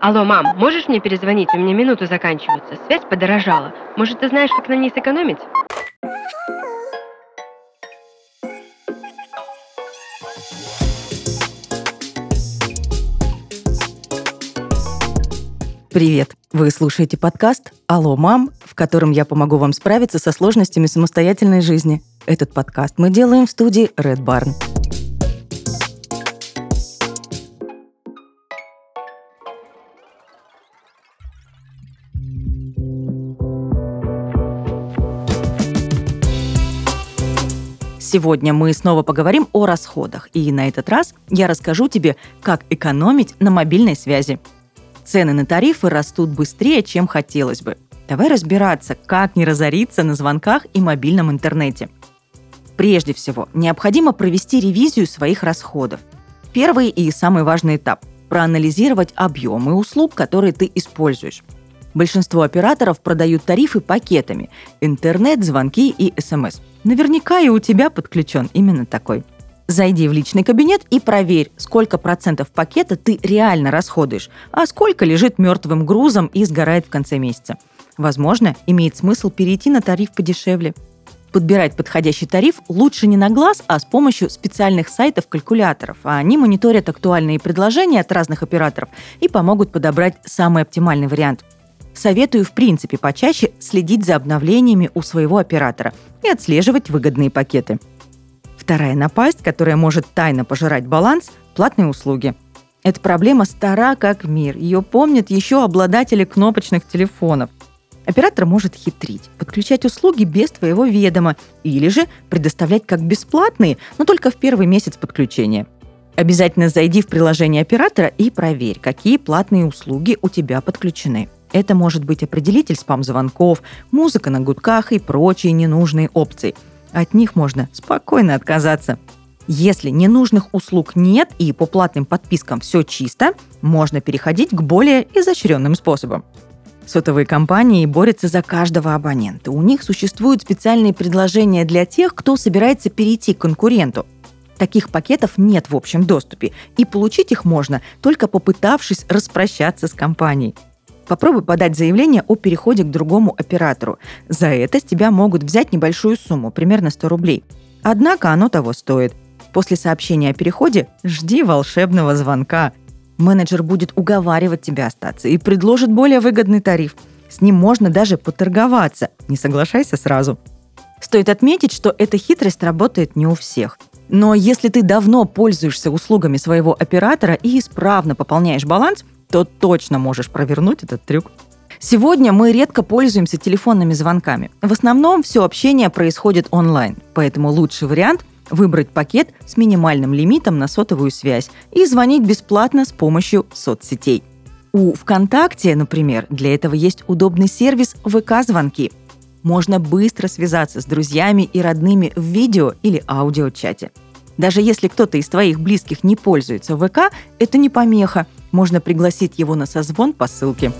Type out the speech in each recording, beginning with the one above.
Алло, мам, можешь мне перезвонить? У меня минуты заканчиваются. Связь подорожала. Может, ты знаешь, как на ней сэкономить? Привет! Вы слушаете подкаст «Алло, мам», в котором я помогу вам справиться со сложностями самостоятельной жизни. Этот подкаст мы делаем в студии Red Barn. Сегодня мы снова поговорим о расходах, и на этот раз я расскажу тебе, как экономить на мобильной связи. Цены на тарифы растут быстрее, чем хотелось бы. Давай разбираться, как не разориться на звонках и мобильном интернете. Прежде всего, необходимо провести ревизию своих расходов. Первый и самый важный этап – проанализировать объемы услуг, которые ты используешь. Большинство операторов продают тарифы пакетами – интернет, звонки и СМС. Наверняка и у тебя подключен именно такой. Зайди в личный кабинет и проверь, сколько процентов пакета ты реально расходуешь, а сколько лежит мертвым грузом и сгорает в конце месяца. Возможно, имеет смысл перейти на тариф подешевле. Подбирать подходящий тариф лучше не на глаз, а с помощью специальных сайтов-калькуляторов. Они мониторят актуальные предложения от разных операторов и помогут подобрать самый оптимальный вариант – Советую, в принципе, почаще следить за обновлениями у своего оператора и отслеживать выгодные пакеты. Вторая напасть, которая может тайно пожирать баланс – платные услуги. Эта проблема стара как мир. Ее помнят еще обладатели кнопочных телефонов. Оператор может хитрить, подключать услуги без твоего ведома или же предоставлять как бесплатные, но только в первый месяц подключения. Обязательно зайди в приложение оператора и проверь, какие платные услуги у тебя подключены. Это может быть определитель спам-звонков, музыка на гудках и прочие ненужные опции. От них можно спокойно отказаться. Если ненужных услуг нет и по платным подпискам все чисто, можно переходить к более изощренным способам. Сотовые компании борются за каждого абонента. У них существуют специальные предложения для тех, кто собирается перейти к конкуренту. Таких пакетов нет в общем доступе, и получить их можно, только попытавшись распрощаться с компанией. Попробуй подать заявление о переходе к другому оператору. За это с тебя могут взять небольшую сумму, примерно 100 рублей. Однако оно того стоит. После сообщения о переходе жди волшебного звонка. Менеджер будет уговаривать тебя остаться и предложит более выгодный тариф. С ним можно даже поторговаться. Не соглашайся сразу. Стоит отметить, что эта хитрость работает не у всех. Но если ты давно пользуешься услугами своего оператора и исправно пополняешь баланс, то точно можешь провернуть этот трюк. Сегодня мы редко пользуемся телефонными звонками. В основном все общение происходит онлайн, поэтому лучший вариант – выбрать пакет с минимальным лимитом на сотовую связь и звонить бесплатно с помощью соцсетей. У ВКонтакте, например, для этого есть удобный сервис ВК-звонки. Можно быстро связаться с друзьями и родными в видео или аудиочате. Даже если кто-то из твоих близких не пользуется ВК, это не помеха – можно пригласить его на созвон по ссылке.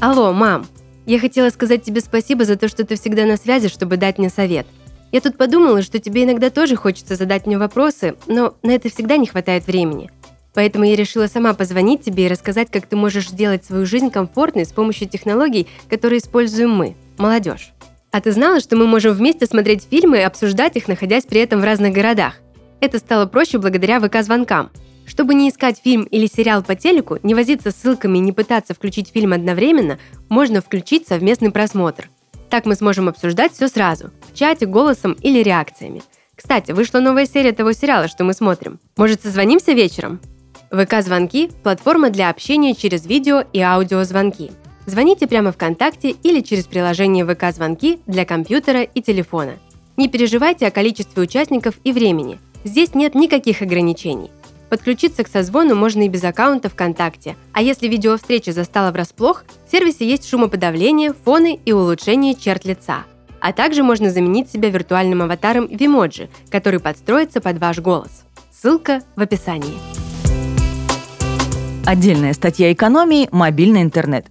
Алло, мам. Я хотела сказать тебе спасибо за то, что ты всегда на связи, чтобы дать мне совет. Я тут подумала, что тебе иногда тоже хочется задать мне вопросы, но на это всегда не хватает времени. Поэтому я решила сама позвонить тебе и рассказать, как ты можешь сделать свою жизнь комфортной с помощью технологий, которые используем мы, молодежь. А ты знала, что мы можем вместе смотреть фильмы и обсуждать их, находясь при этом в разных городах? Это стало проще благодаря ВК-звонкам. Чтобы не искать фильм или сериал по телеку, не возиться ссылками и не пытаться включить фильм одновременно, можно включить совместный просмотр. Так мы сможем обсуждать все сразу, в чате, голосом или реакциями. Кстати, вышла новая серия того сериала, что мы смотрим. Может, созвонимся вечером? ВК-звонки – платформа для общения через видео и аудиозвонки. Звоните прямо ВКонтакте или через приложение ВК-звонки для компьютера и телефона. Не переживайте о количестве участников и времени. Здесь нет никаких ограничений. Подключиться к созвону можно и без аккаунта ВКонтакте. А если видеовстреча застала врасплох, в сервисе есть шумоподавление, фоны и улучшение черт лица. А также можно заменить себя виртуальным аватаром Vimoji, который подстроится под ваш голос. Ссылка в описании. Отдельная статья экономии – мобильный интернет.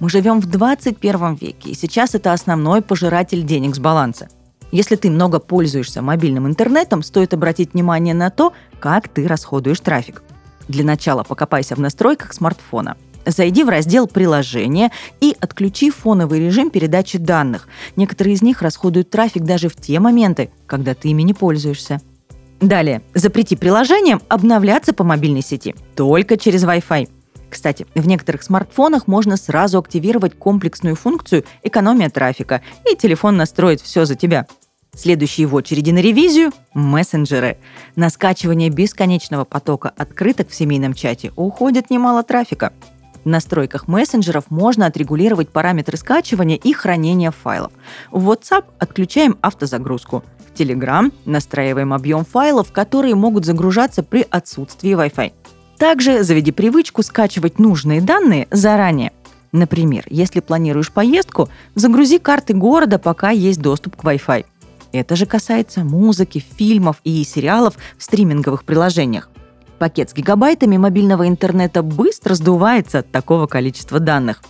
Мы живем в 21 веке, и сейчас это основной пожиратель денег с баланса. Если ты много пользуешься мобильным интернетом, стоит обратить внимание на то, как ты расходуешь трафик. Для начала покопайся в настройках смартфона. Зайди в раздел «Приложения» и отключи фоновый режим передачи данных. Некоторые из них расходуют трафик даже в те моменты, когда ты ими не пользуешься. Далее, запрети приложениям обновляться по мобильной сети только через Wi-Fi. Кстати, в некоторых смартфонах можно сразу активировать комплексную функцию экономия трафика, и телефон настроит все за тебя. Следующие в очереди на ревизию – мессенджеры. На скачивание бесконечного потока открыток в семейном чате уходит немало трафика. В настройках мессенджеров можно отрегулировать параметры скачивания и хранения файлов. В WhatsApp отключаем автозагрузку. В Telegram настраиваем объем файлов, которые могут загружаться при отсутствии Wi-Fi. Также заведи привычку скачивать нужные данные заранее. Например, если планируешь поездку, загрузи карты города, пока есть доступ к Wi-Fi. Это же касается музыки, фильмов и сериалов в стриминговых приложениях. Пакет с гигабайтами мобильного интернета быстро сдувается от такого количества данных.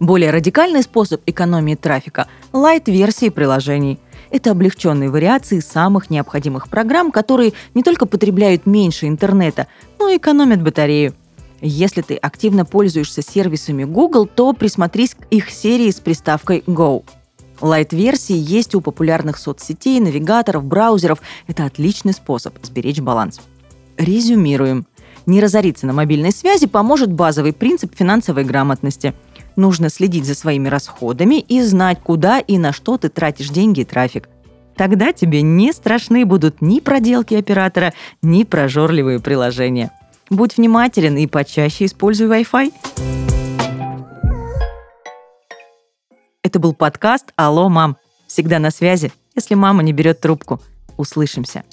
Более радикальный способ экономии трафика – лайт-версии приложений. Это облегченные вариации самых необходимых программ, которые не только потребляют меньше интернета, но и экономят батарею. Если ты активно пользуешься сервисами Google, то присмотрись к их серии с приставкой Go. Лайт-версии есть у популярных соцсетей, навигаторов, браузеров. Это отличный способ сберечь баланс. Резюмируем. Не разориться на мобильной связи поможет базовый принцип финансовой грамотности. Нужно следить за своими расходами и знать, куда и на что ты тратишь деньги и трафик. Тогда тебе не страшны будут ни проделки оператора, ни прожорливые приложения. Будь внимателен и почаще используй Wi-Fi. Это был подкаст «Алло, мам». Всегда на связи, если мама не берет трубку. Услышимся.